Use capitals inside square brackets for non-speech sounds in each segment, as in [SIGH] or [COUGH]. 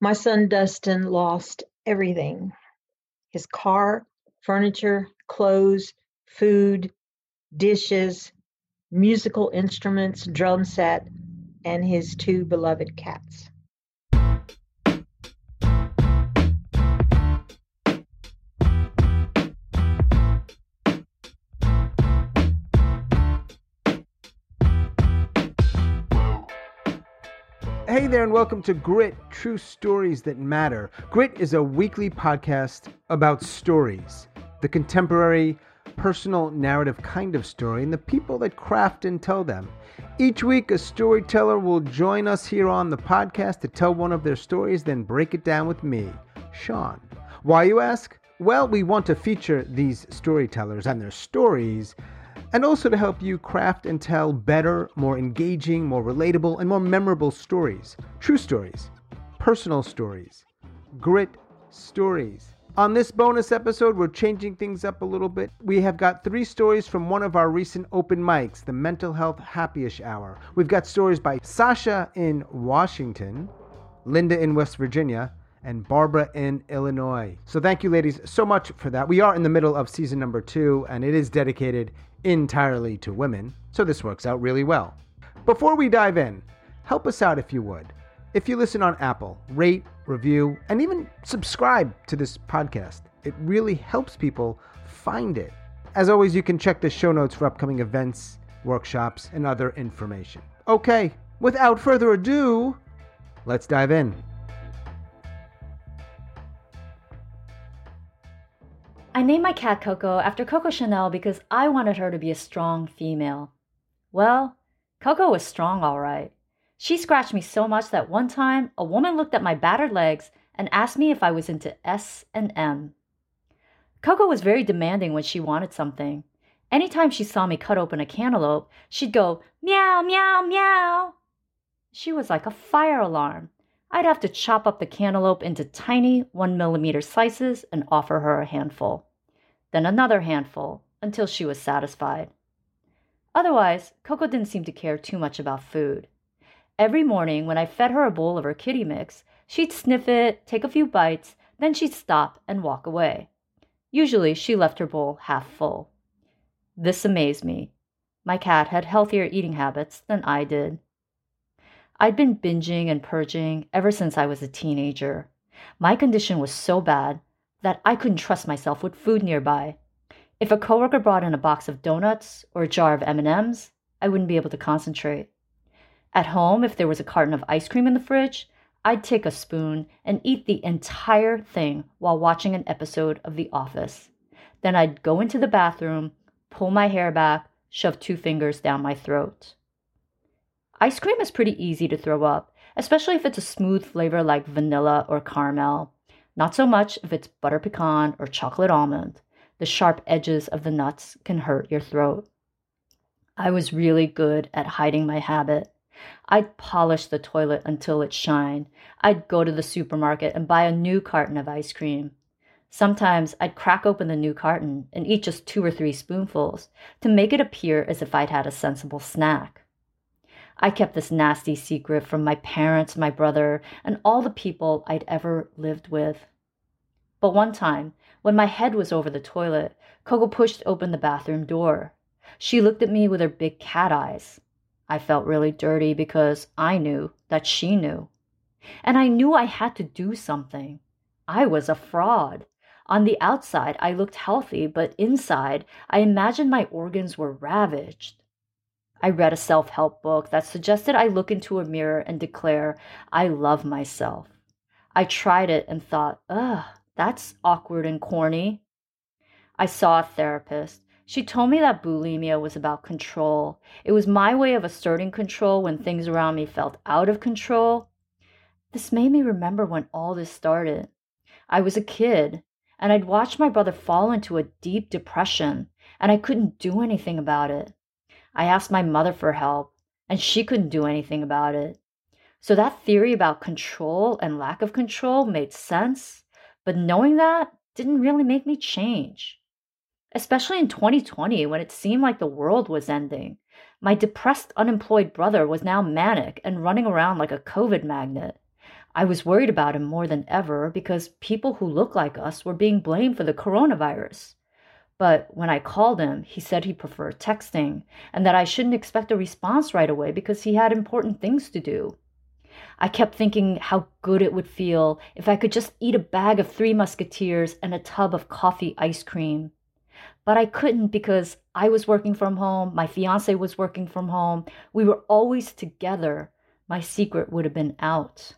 My son Dustin lost everything his car, furniture, clothes, food, dishes, musical instruments, drum set, and his two beloved cats. There, and welcome to Grit True Stories That Matter. Grit is a weekly podcast about stories, the contemporary, personal narrative kind of story, and the people that craft and tell them. Each week, a storyteller will join us here on the podcast to tell one of their stories, then break it down with me, Sean. Why, you ask? Well, we want to feature these storytellers and their stories and also to help you craft and tell better, more engaging, more relatable, and more memorable stories. True stories, personal stories, grit stories. On this bonus episode, we're changing things up a little bit. We have got three stories from one of our recent open mics, the Mental Health Happyish Hour. We've got stories by Sasha in Washington, Linda in West Virginia, and Barbara in Illinois. So thank you, ladies, so much for that. We are in the middle of season number two, and it is dedicated entirely to women, so this works out really well. Before we dive in, help us out if you would. If you listen on Apple, rate, review, and even subscribe to this podcast. It really helps people find it. As always, you can check the show notes for upcoming events, workshops, and other information. Okay, without further ado, let's dive in. I named my cat Coco after Coco Chanel because I wanted her to be a strong female. Well, Coco was strong, all right. She scratched me so much that one time a woman looked at my battered legs and asked me if I was into S and M. Coco was very demanding when she wanted something. Anytime she saw me cut open a cantaloupe, she'd go meow, meow, meow. She was like a fire alarm. I'd have to chop up the cantaloupe into tiny one millimeter slices and offer her a handful. Then another handful until she was satisfied. Otherwise, Coco didn't seem to care too much about food. Every morning, when I fed her a bowl of her kitty mix, she'd sniff it, take a few bites, then she'd stop and walk away. Usually, she left her bowl half full. This amazed me. My cat had healthier eating habits than I did. I'd been binging and purging ever since I was a teenager. My condition was so bad that I couldn't trust myself with food nearby. If a coworker brought in a box of donuts or a jar of M&Ms, I wouldn't be able to concentrate. At home, if there was a carton of ice cream in the fridge, I'd take a spoon and eat the entire thing while watching an episode of The Office. Then I'd go into the bathroom, pull my hair back, shove two fingers down my throat. Ice cream is pretty easy to throw up, especially if it's a smooth flavor like vanilla or caramel. Not so much if it's butter pecan or chocolate almond. The sharp edges of the nuts can hurt your throat. I was really good at hiding my habit. I'd polish the toilet until it shined. I'd go to the supermarket and buy a new carton of ice cream. Sometimes I'd crack open the new carton and eat just two or three spoonfuls to make it appear as if I'd had a sensible snack. I kept this nasty secret from my parents, my brother, and all the people I'd ever lived with. But one time, when my head was over the toilet, Coco pushed open the bathroom door. She looked at me with her big cat eyes. I felt really dirty because I knew that she knew. And I knew I had to do something. I was a fraud. On the outside, I looked healthy, but inside, I imagined my organs were ravaged. I read a self help book that suggested I look into a mirror and declare, I love myself. I tried it and thought, ugh, that's awkward and corny. I saw a therapist. She told me that bulimia was about control. It was my way of asserting control when things around me felt out of control. This made me remember when all this started. I was a kid, and I'd watched my brother fall into a deep depression, and I couldn't do anything about it. I asked my mother for help, and she couldn't do anything about it. So that theory about control and lack of control made sense, but knowing that didn't really make me change. Especially in 2020 when it seemed like the world was ending. My depressed, unemployed brother was now manic and running around like a COVID magnet. I was worried about him more than ever because people who look like us were being blamed for the coronavirus. But when I called him, he said he preferred texting and that I shouldn't expect a response right away because he had important things to do. I kept thinking how good it would feel if I could just eat a bag of Three Musketeers and a tub of coffee ice cream. But I couldn't because I was working from home, my fiance was working from home, we were always together. My secret would have been out.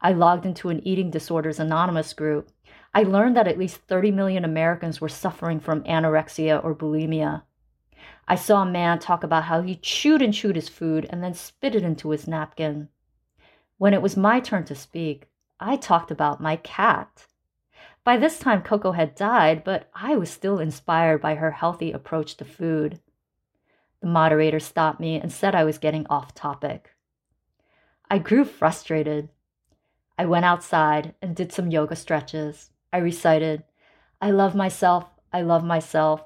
I logged into an Eating Disorders Anonymous group. I learned that at least 30 million Americans were suffering from anorexia or bulimia. I saw a man talk about how he chewed and chewed his food and then spit it into his napkin. When it was my turn to speak, I talked about my cat. By this time, Coco had died, but I was still inspired by her healthy approach to food. The moderator stopped me and said I was getting off topic. I grew frustrated. I went outside and did some yoga stretches. I recited, I love myself, I love myself.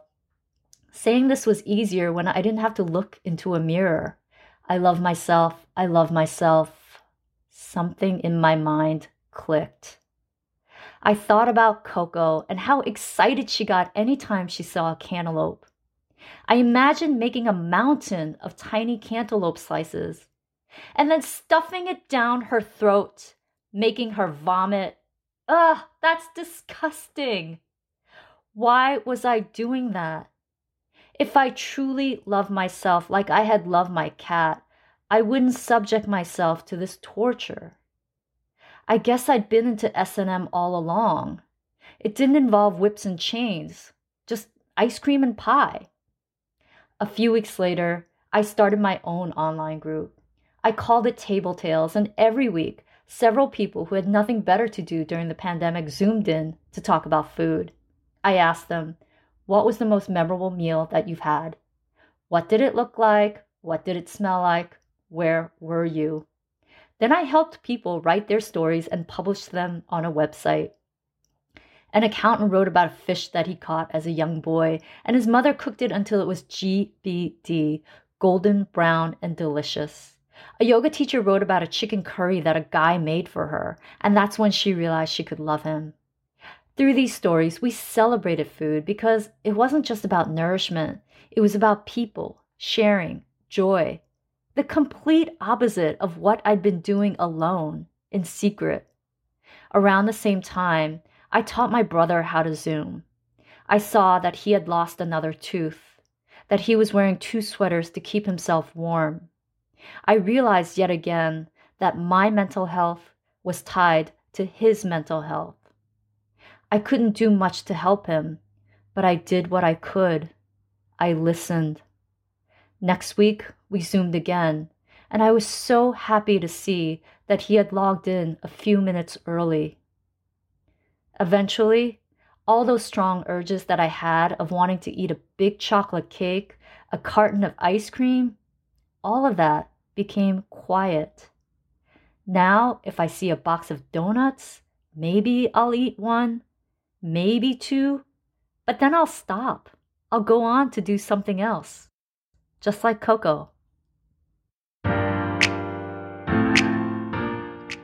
Saying this was easier when I didn't have to look into a mirror. I love myself, I love myself. Something in my mind clicked. I thought about Coco and how excited she got anytime she saw a cantaloupe. I imagined making a mountain of tiny cantaloupe slices and then stuffing it down her throat, making her vomit. Ugh, that's disgusting. Why was I doing that? If I truly loved myself like I had loved my cat, I wouldn't subject myself to this torture. I guess I'd been into S&M all along. It didn't involve whips and chains, just ice cream and pie. A few weeks later, I started my own online group. I called it Table Tales, and every week, several people who had nothing better to do during the pandemic zoomed in to talk about food. I asked them, What was the most memorable meal that you've had? What did it look like? What did it smell like? Where were you? Then I helped people write their stories and publish them on a website. An accountant wrote about a fish that he caught as a young boy, and his mother cooked it until it was GBD, golden brown and delicious. A yoga teacher wrote about a chicken curry that a guy made for her, and that's when she realized she could love him. Through these stories, we celebrated food because it wasn't just about nourishment, it was about people, sharing, joy. The complete opposite of what I'd been doing alone, in secret. Around the same time, I taught my brother how to Zoom. I saw that he had lost another tooth, that he was wearing two sweaters to keep himself warm. I realized yet again that my mental health was tied to his mental health. I couldn't do much to help him, but I did what I could. I listened. Next week, we Zoomed again, and I was so happy to see that he had logged in a few minutes early. Eventually, all those strong urges that I had of wanting to eat a big chocolate cake, a carton of ice cream, all of that became quiet. Now, if I see a box of donuts, maybe I'll eat one, maybe two, but then I'll stop. I'll go on to do something else. Just like Coco.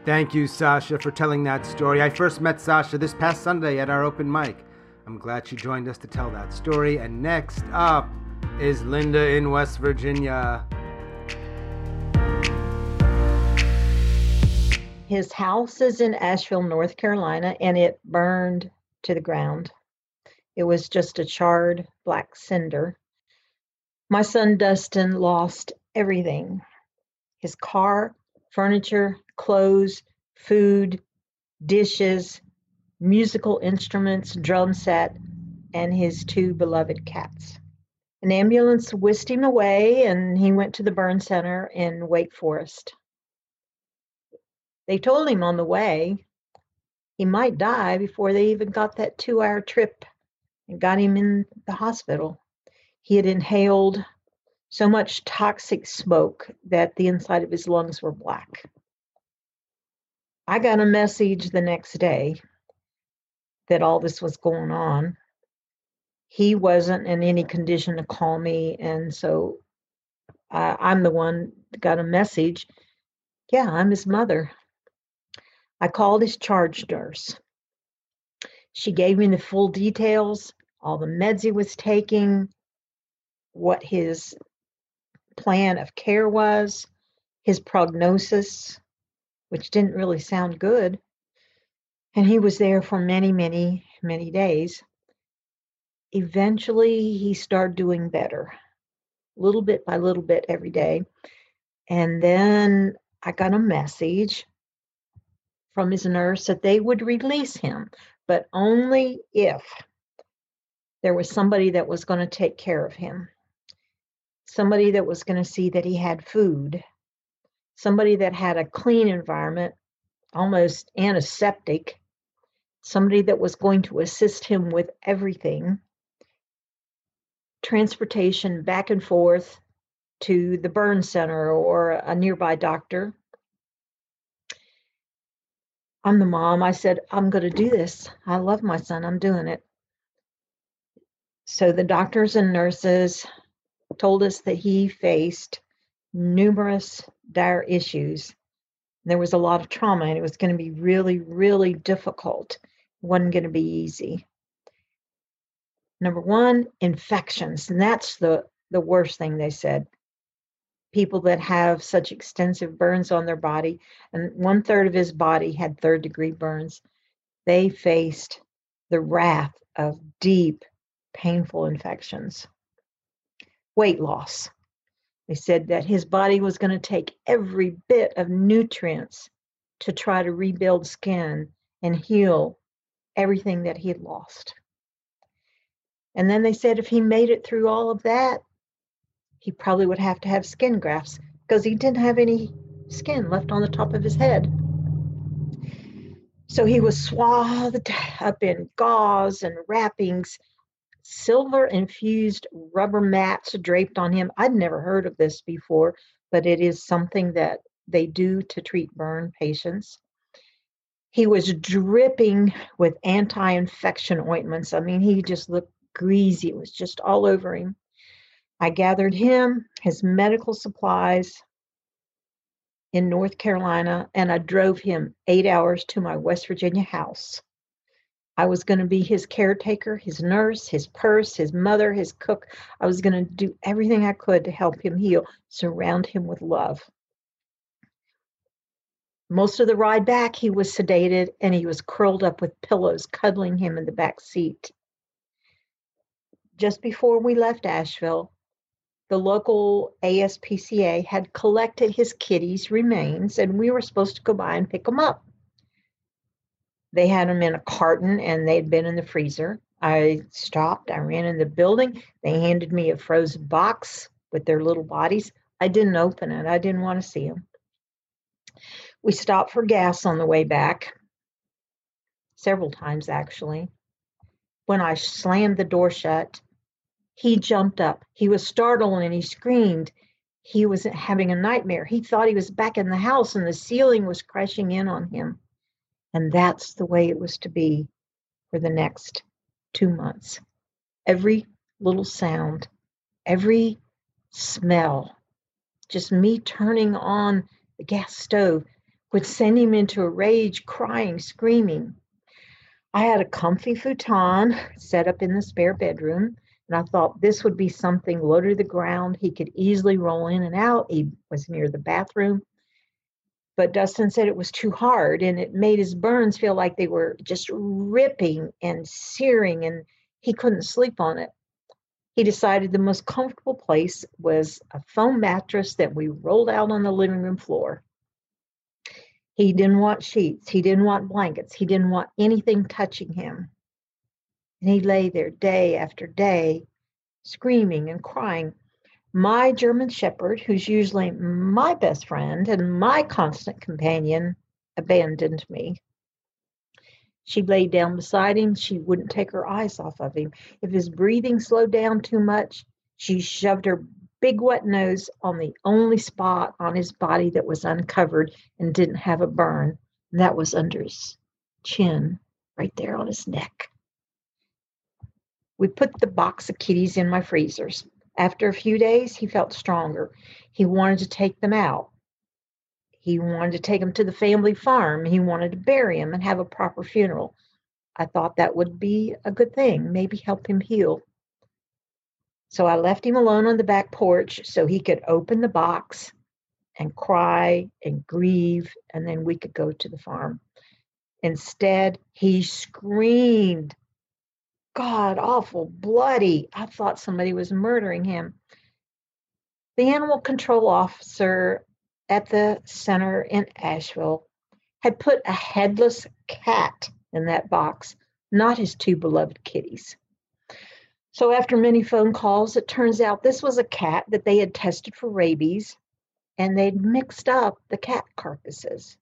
Thank you, Sasha, for telling that story. I first met Sasha this past Sunday at our open mic. I'm glad she joined us to tell that story. And next up is Linda in West Virginia. His house is in Asheville, North Carolina, and it burned to the ground. It was just a charred black cinder. My son Dustin lost everything his car, furniture, clothes, food, dishes, musical instruments, drum set, and his two beloved cats. An ambulance whisked him away, and he went to the burn center in Wake Forest. They told him on the way he might die before they even got that two hour trip and got him in the hospital. He had inhaled so much toxic smoke that the inside of his lungs were black. I got a message the next day that all this was going on. He wasn't in any condition to call me, and so uh, I'm the one got a message. Yeah, I'm his mother. I called his charge nurse. She gave me the full details, all the meds he was taking, what his plan of care was, his prognosis, which didn't really sound good. And he was there for many, many, many days. Eventually, he started doing better, little bit by little bit every day. And then I got a message from his nurse that they would release him, but only if there was somebody that was going to take care of him, somebody that was going to see that he had food, somebody that had a clean environment, almost antiseptic, somebody that was going to assist him with everything. Transportation back and forth to the burn center or a nearby doctor. I'm the mom. I said, I'm going to do this. I love my son. I'm doing it. So the doctors and nurses told us that he faced numerous dire issues. There was a lot of trauma and it was going to be really, really difficult. It wasn't going to be easy. Number one, infections. And that's the, the worst thing they said. People that have such extensive burns on their body, and one third of his body had third degree burns, they faced the wrath of deep, painful infections. Weight loss. They said that his body was going to take every bit of nutrients to try to rebuild skin and heal everything that he had lost. And then they said if he made it through all of that, he probably would have to have skin grafts because he didn't have any skin left on the top of his head. So he was swathed up in gauze and wrappings silver infused rubber mats draped on him. I'd never heard of this before, but it is something that they do to treat burn patients. He was dripping with anti infection ointments. I mean, he just looked greasy, it was just all over him. I gathered him, his medical supplies in North Carolina, and I drove him eight hours to my West Virginia house. I was going to be his caretaker, his nurse, his purse, his mother, his cook. I was going to do everything I could to help him heal, surround him with love. Most of the ride back, he was sedated and he was curled up with pillows, cuddling him in the back seat. Just before we left Asheville, the local ASPCA had collected his kitty's remains, and we were supposed to go by and pick them up. They had them in a carton and they'd been in the freezer. I stopped, I ran in the building. They handed me a frozen box with their little bodies. I didn't open it, I didn't want to see them. We stopped for gas on the way back, several times actually. When I slammed the door shut, he jumped up. He was startled and he screamed. He was having a nightmare. He thought he was back in the house and the ceiling was crashing in on him. And that's the way it was to be for the next two months. Every little sound, every smell, just me turning on the gas stove would send him into a rage, crying, screaming. I had a comfy futon [LAUGHS] set up in the spare bedroom, and I thought this would be something low to the ground. He could easily roll in and out. He was near the bathroom but Dustin said it was too hard and it made his burns feel like they were just ripping and searing and he couldn't sleep on it. He decided the most comfortable place was a foam mattress that we rolled out on the living room floor. He didn't want sheets, he didn't want blankets, he didn't want anything touching him. And he lay there day after day, screaming and crying my German Shepherd, who's usually my best friend and my constant companion, abandoned me. She laid down beside him. She wouldn't take her eyes off of him. If his breathing slowed down too much, she shoved her big wet nose on the only spot on his body that was uncovered and didn't have a burn. And that was under his chin, right there on his neck. We put the box of kitties in my freezers. After a few days, he felt stronger. He wanted to take them out. He wanted to take them to the family farm. He wanted to bury him and have a proper funeral. I thought that would be a good thing, maybe help him heal. So I left him alone on the back porch so he could open the box and cry and grieve, and then we could go to the farm. Instead, he screamed, God, awful, bloody. I thought somebody was murdering him. The animal control officer at the center in Asheville had put a headless cat in that box, not his two beloved kitties. So, after many phone calls, it turns out this was a cat that they had tested for rabies and they'd mixed up the cat carcasses.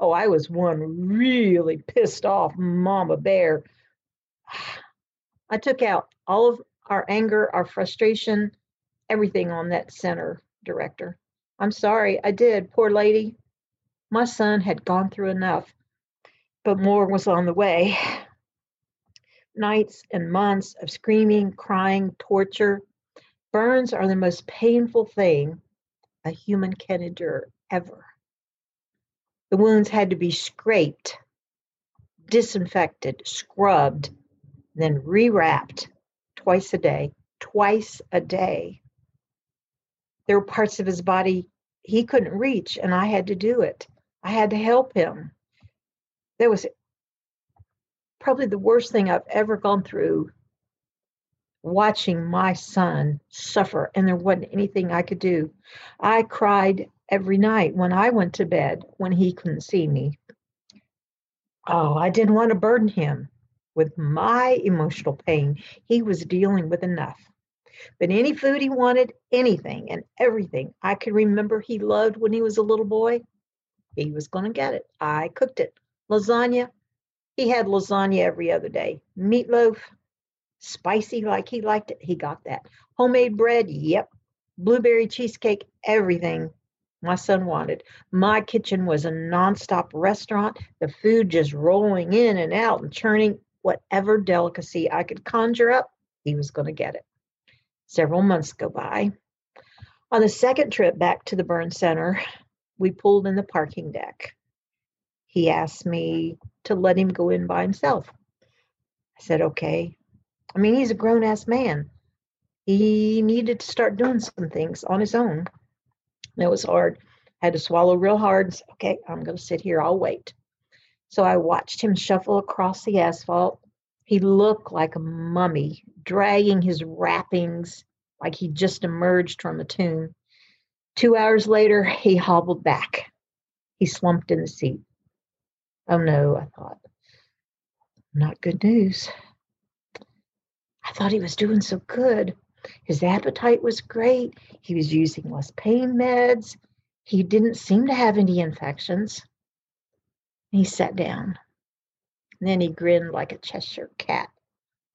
Oh, I was one really pissed off mama bear. I took out all of our anger, our frustration, everything on that center director. I'm sorry, I did, poor lady. My son had gone through enough, but more was on the way nights and months of screaming, crying, torture. Burns are the most painful thing a human can endure ever. The wounds had to be scraped, disinfected, scrubbed, then rewrapped twice a day, twice a day. There were parts of his body he couldn't reach, and I had to do it. I had to help him. There was probably the worst thing I've ever gone through watching my son suffer, and there wasn't anything I could do. I cried every night when I went to bed when he couldn't see me. Oh, I didn't want to burden him with my emotional pain. He was dealing with enough. But any food he wanted, anything and everything I could remember he loved when he was a little boy, he was going to get it. I cooked it. Lasagna, he had lasagna every other day. Meatloaf, spicy like he liked it, he got that. Homemade bread, yep. Blueberry cheesecake, everything my son wanted. My kitchen was a nonstop restaurant, the food just rolling in and out and churning. Whatever delicacy I could conjure up, he was going to get it. Several months go by. On the second trip back to the burn center, we pulled in the parking deck. He asked me to let him go in by himself. I said, okay. I mean, he's a grown ass man. He needed to start doing some things on his own. That was hard. I had to swallow real hard and say, okay, I'm going to sit here. I'll wait. So I watched him shuffle across the asphalt. He looked like a mummy, dragging his wrappings like he just emerged from a tomb. Two hours later, [LAUGHS] he hobbled back. He slumped in the seat. Oh no, I thought. Not good news. I thought he was doing so good. His appetite was great. He was using less pain meds. He didn't seem to have any infections. He sat down. And then he grinned like a Cheshire cat.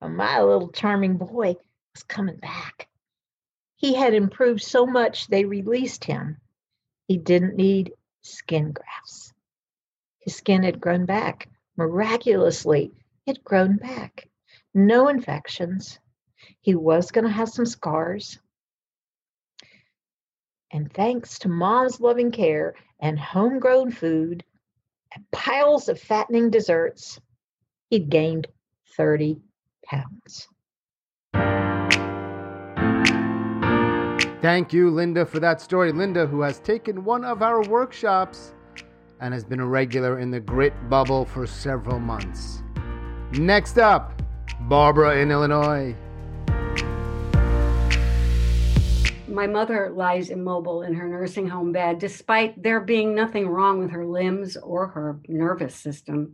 Oh, my little charming boy was coming back. He had improved so much they released him. He didn't need skin grafts. His skin had grown back. Miraculously, it grown back. No infections. He was going to have some scars. And thanks to mom's loving care and homegrown food piles of fattening desserts, he'd gained 30 pounds. Thank you, Linda, for that story. Linda, who has taken one of our workshops and has been a regular in the grit bubble for several months. Next up, Barbara in Illinois. My mother lies immobile in her nursing home bed, despite there being nothing wrong with her limbs or her nervous system.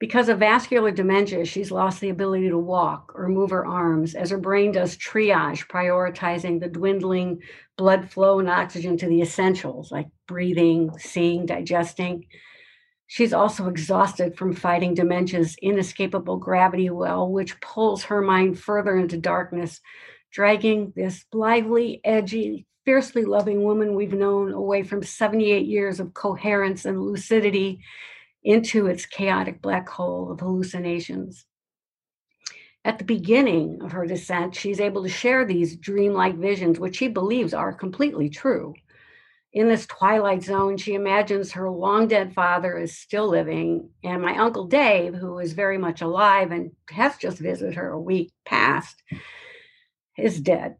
Because of vascular dementia, she's lost the ability to walk or move her arms as her brain does triage, prioritizing the dwindling blood flow and oxygen to the essentials like breathing, seeing, digesting. She's also exhausted from fighting dementia's inescapable gravity well, which pulls her mind further into darkness, dragging this lively, edgy, fiercely loving woman we've known away from 78 years of coherence and lucidity into its chaotic black hole of hallucinations. At the beginning of her descent, she's able to share these dreamlike visions, which she believes are completely true. in this twilight zone, she imagines her long dead father is still living, and my uncle Dave, who is very much alive and has just visited her a week past, is dead.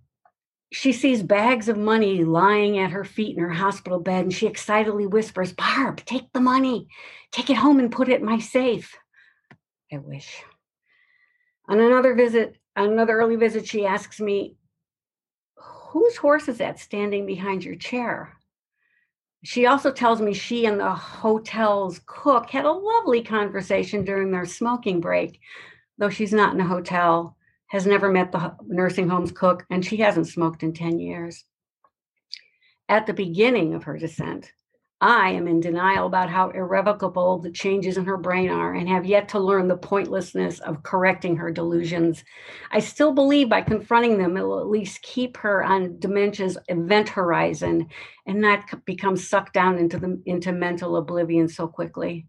She sees bags of money lying at her feet in her hospital bed, and she excitedly whispers, Barb, take the money, take it home and put it in my safe. I wish. On another visit, another early visit, she asks me, Whose horse is that standing behind your chair? She also tells me she and the hotel's cook had a lovely conversation during their smoking break, though she's not in a hotel, has never met the nursing home's cook, and she hasn't smoked in 10 years. At the beginning of her descent, I am in denial about how irrevocable the changes in her brain are and have yet to learn the pointlessness of correcting her delusions. I still believe by confronting them, it will at least keep her on dementia's event horizon and not become sucked down into the into mental oblivion so quickly.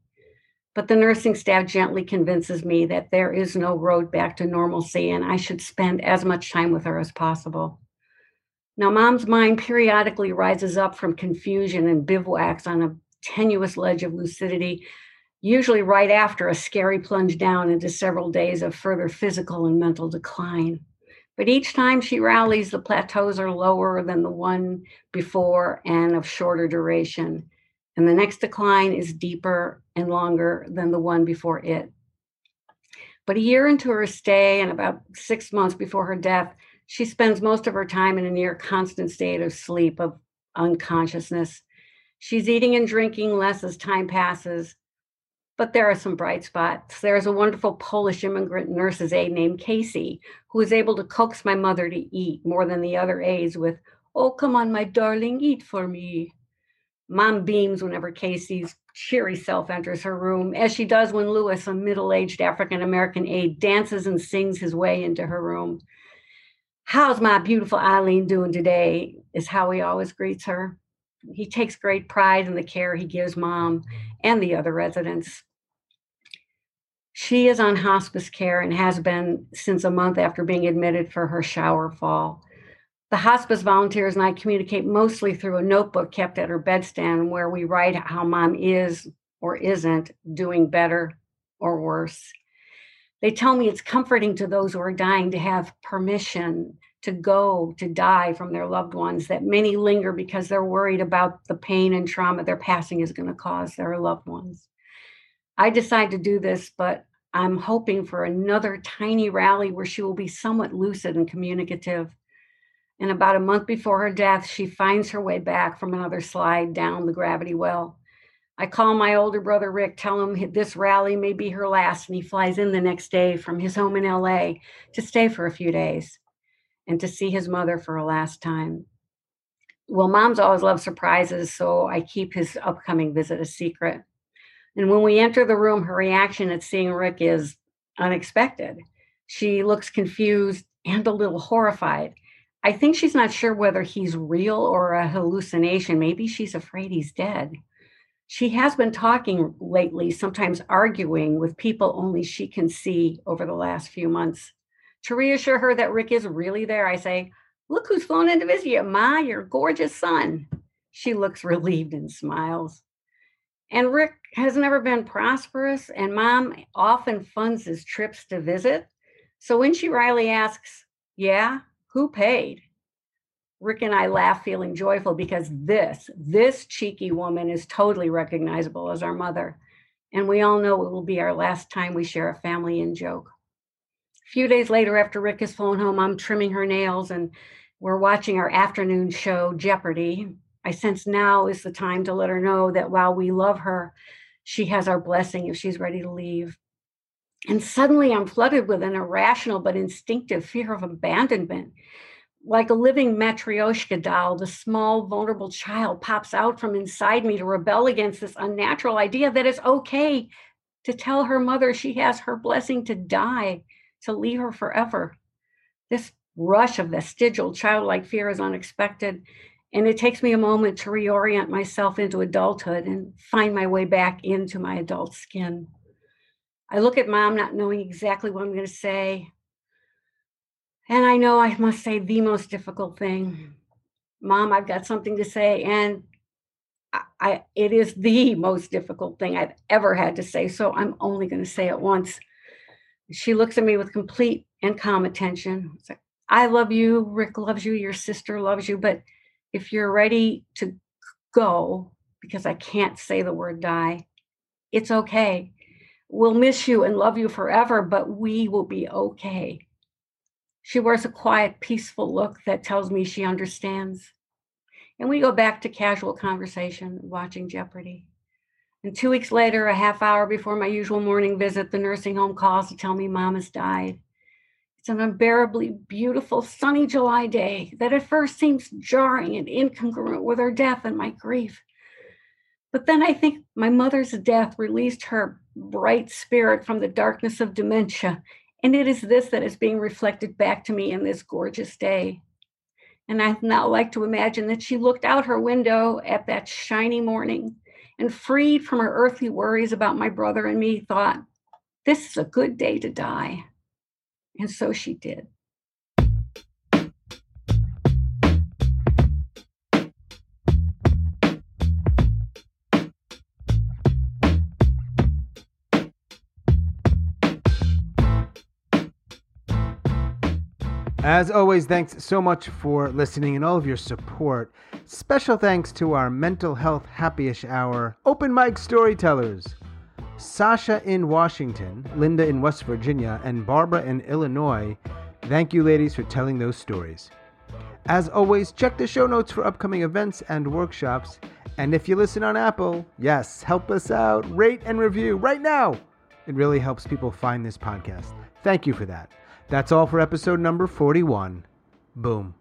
But the nursing staff gently convinces me that there is no road back to normalcy and I should spend as much time with her as possible. Now, mom's mind periodically rises up from confusion and bivouacs on a tenuous ledge of lucidity, usually right after a scary plunge down into several days of further physical and mental decline. But each time she rallies, the plateaus are lower than the one before and of shorter duration. And the next decline is deeper and longer than the one before it. But a year into her stay and about six months before her death, she spends most of her time in a near constant state of sleep, of unconsciousness. She's eating and drinking less as time passes, but there are some bright spots. There's a wonderful Polish immigrant nurse's aide named Casey who is able to coax my mother to eat more than the other aides with, Oh, come on, my darling, eat for me. Mom beams whenever Casey's cheery self enters her room, as she does when Lewis, a middle aged African American aide, dances and sings his way into her room. How's my beautiful Eileen doing today? Is how he always greets her. He takes great pride in the care he gives mom and the other residents. She is on hospice care and has been since a month after being admitted for her shower fall. The hospice volunteers and I communicate mostly through a notebook kept at her bedstand where we write how mom is or isn't doing better or worse. They tell me it's comforting to those who are dying to have permission to go, to die from their loved ones, that many linger because they're worried about the pain and trauma their passing is going to cause their loved ones. I decide to do this, but I'm hoping for another tiny rally where she will be somewhat lucid and communicative. And about a month before her death, she finds her way back from another slide down the gravity well. I call my older brother Rick, tell him this rally may be her last, and he flies in the next day from his home in LA to stay for a few days and to see his mother for a last time. Well, moms always love surprises, so I keep his upcoming visit a secret. And when we enter the room, her reaction at seeing Rick is unexpected. She looks confused and a little horrified. I think she's not sure whether he's real or a hallucination. Maybe she's afraid he's dead. She has been talking lately, sometimes arguing with people only she can see over the last few months. To reassure her that Rick is really there, I say, Look who's flown in to visit you, Ma, your gorgeous son. She looks relieved and smiles. And Rick has never been prosperous, and mom often funds his trips to visit. So when she wryly asks, Yeah, who paid? Rick and I laugh, feeling joyful because this, this cheeky woman is totally recognizable as our mother. And we all know it will be our last time we share a family in joke. A few days later, after Rick has flown home, I'm trimming her nails and we're watching our afternoon show, Jeopardy. I sense now is the time to let her know that while we love her, she has our blessing if she's ready to leave. And suddenly I'm flooded with an irrational but instinctive fear of abandonment like a living Matryoshka doll, the small, vulnerable child pops out from inside me to rebel against this unnatural idea that it's okay to tell her mother she has her blessing to die, to leave her forever. This rush of vestigial childlike fear is unexpected, and it takes me a moment to reorient myself into adulthood and find my way back into my adult skin. I look at mom, not knowing exactly what I'm going to say. And I know I must say the most difficult thing Mom, I've got something to say. And I, it is the most difficult thing I've ever had to say. So I'm only going to say it once. She looks at me with complete and calm attention. It's like, I love you. Rick loves you. Your sister loves you. But if you're ready to go, because I can't say the word die, it's okay. We'll miss you and love you forever, but we will be okay. She wears a quiet, peaceful look that tells me she understands. And we go back to casual conversation, watching Jeopardy. And two weeks later, a half hour before my usual morning visit, the nursing home calls to tell me mom has died. It's an unbearably beautiful, sunny July day that at first seems jarring and incongruent with her death and my grief. But then I think my mother's death released her bright spirit from the darkness of dementia. And it is this that is being reflected back to me in this gorgeous day. And I now like to imagine that she looked out her window at that shiny morning and, freed from her earthly worries about my brother and me, thought, This is a good day to die. And so she did. As always, thanks so much for listening and all of your support. Special thanks to our mental health happyish hour open mic storytellers. Sasha in Washington, Linda in West Virginia, and Barbara in Illinois. Thank you, ladies, for telling those stories. As always, check the show notes for upcoming events and workshops. And if you listen on Apple, yes, help us out. Rate and review right now. It really helps people find this podcast. Thank you for that. That's all for episode number 41. Boom.